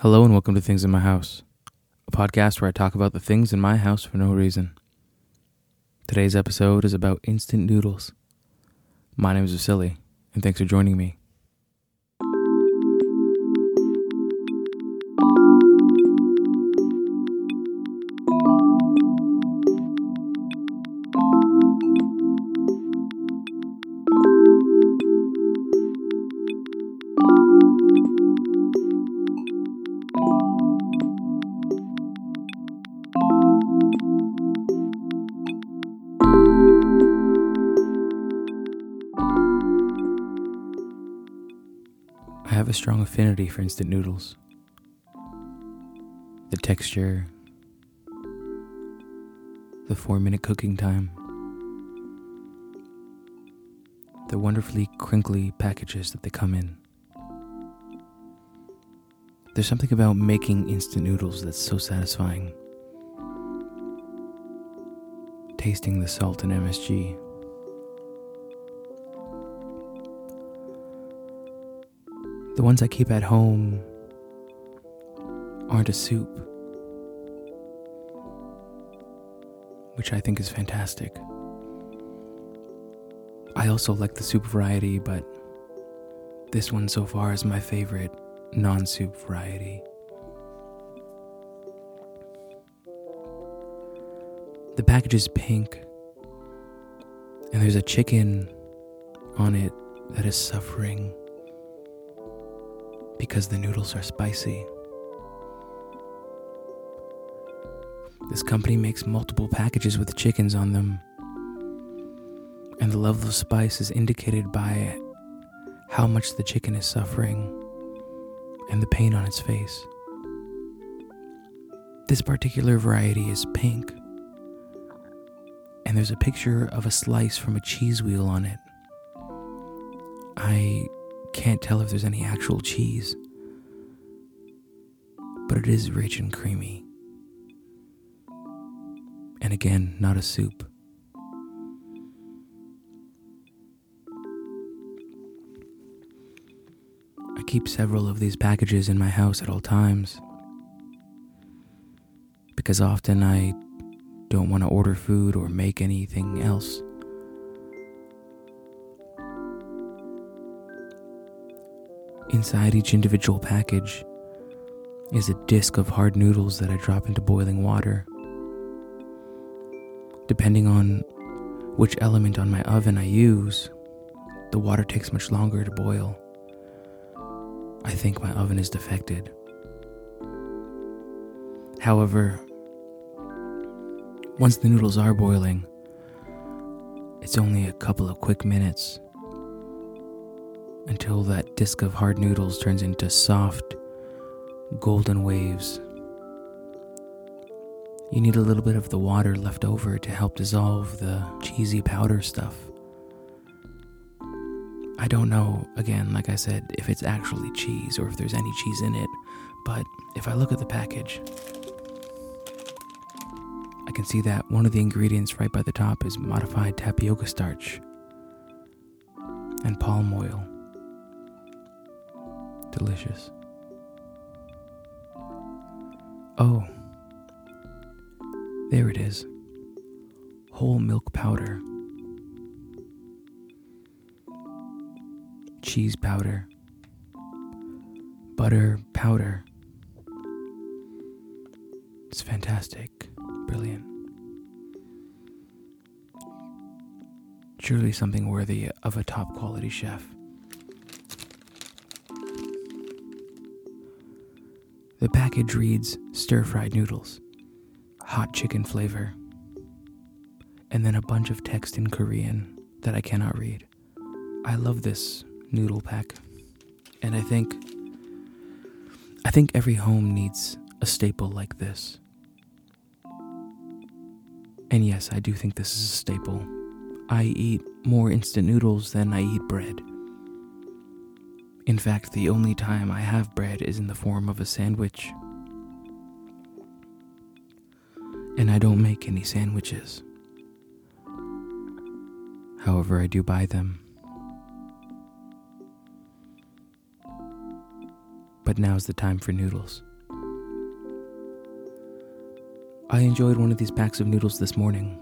Hello and welcome to Things in My House, a podcast where I talk about the things in my house for no reason. Today's episode is about instant noodles. My name is Vasily, and thanks for joining me. Have a strong affinity for instant noodles. The texture, the four minute cooking time, the wonderfully crinkly packages that they come in. There's something about making instant noodles that's so satisfying. Tasting the salt and MSG. The ones I keep at home aren't a soup, which I think is fantastic. I also like the soup variety, but this one so far is my favorite non soup variety. The package is pink, and there's a chicken on it that is suffering because the noodles are spicy. This company makes multiple packages with chickens on them, and the level of spice is indicated by how much the chicken is suffering and the pain on its face. This particular variety is pink, and there's a picture of a slice from a cheese wheel on it. I can't tell if there's any actual cheese, but it is rich and creamy. And again, not a soup. I keep several of these packages in my house at all times because often I don't want to order food or make anything else. Inside each individual package is a disc of hard noodles that I drop into boiling water. Depending on which element on my oven I use, the water takes much longer to boil. I think my oven is defected. However, once the noodles are boiling, it's only a couple of quick minutes until that disc of hard noodles turns into soft, golden waves. You need a little bit of the water left over to help dissolve the cheesy powder stuff. I don't know, again, like I said, if it's actually cheese or if there's any cheese in it, but if I look at the package, I can see that one of the ingredients right by the top is modified tapioca starch and palm oil delicious. Oh, there it is whole milk powder, cheese powder, butter powder. It's fantastic, brilliant. Surely something worthy of a top quality chef. The package reads stir fried noodles, hot chicken flavor, and then a bunch of text in Korean that I cannot read. I love this noodle pack, and I think I think every home needs a staple like this. And yes, I do think this is a staple. I eat more instant noodles than I eat bread. In fact, the only time I have bread is in the form of a sandwich. And I don't make any sandwiches. However, I do buy them. but now's the time for noodles. I enjoyed one of these packs of noodles this morning,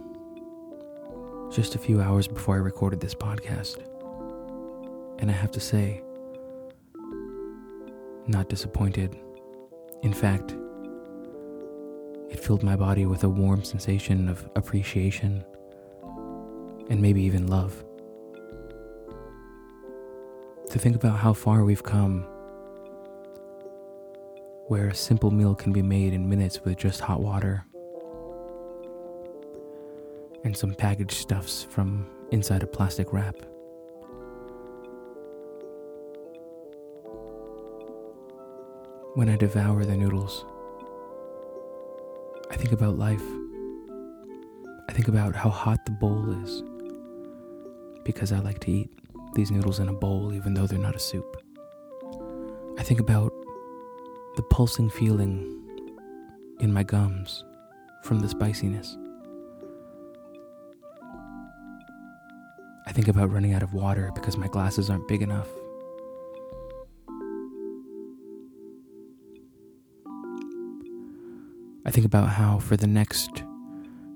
just a few hours before I recorded this podcast. And I have to say, not disappointed. In fact, it filled my body with a warm sensation of appreciation and maybe even love. To think about how far we've come, where a simple meal can be made in minutes with just hot water and some packaged stuffs from inside a plastic wrap. When I devour the noodles, I think about life. I think about how hot the bowl is because I like to eat these noodles in a bowl even though they're not a soup. I think about the pulsing feeling in my gums from the spiciness. I think about running out of water because my glasses aren't big enough. I think about how for the next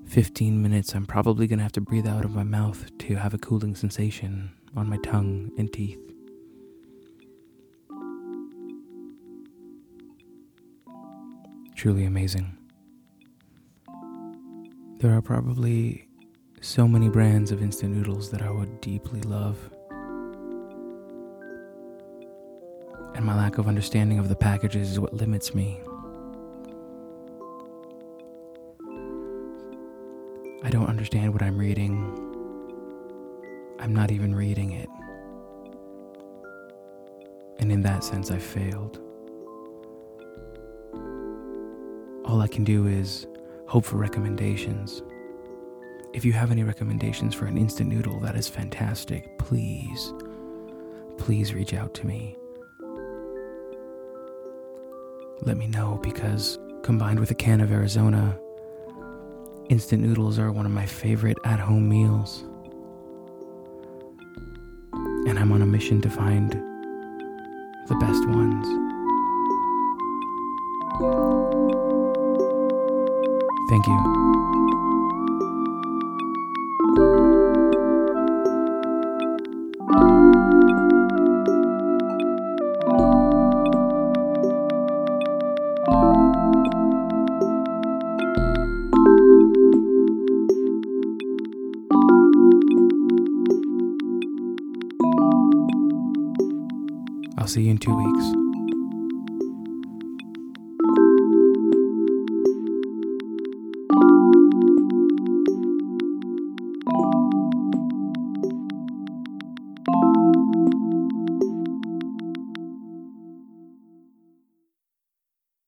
15 minutes I'm probably going to have to breathe out of my mouth to have a cooling sensation on my tongue and teeth. Truly amazing. There are probably so many brands of instant noodles that I would deeply love. And my lack of understanding of the packages is what limits me I don't understand what I'm reading. I'm not even reading it. And in that sense, I failed. All I can do is hope for recommendations. If you have any recommendations for an instant noodle, that is fantastic. Please, please reach out to me. Let me know because combined with a can of Arizona, Instant noodles are one of my favorite at home meals. And I'm on a mission to find the best ones. Thank you. See you in two weeks.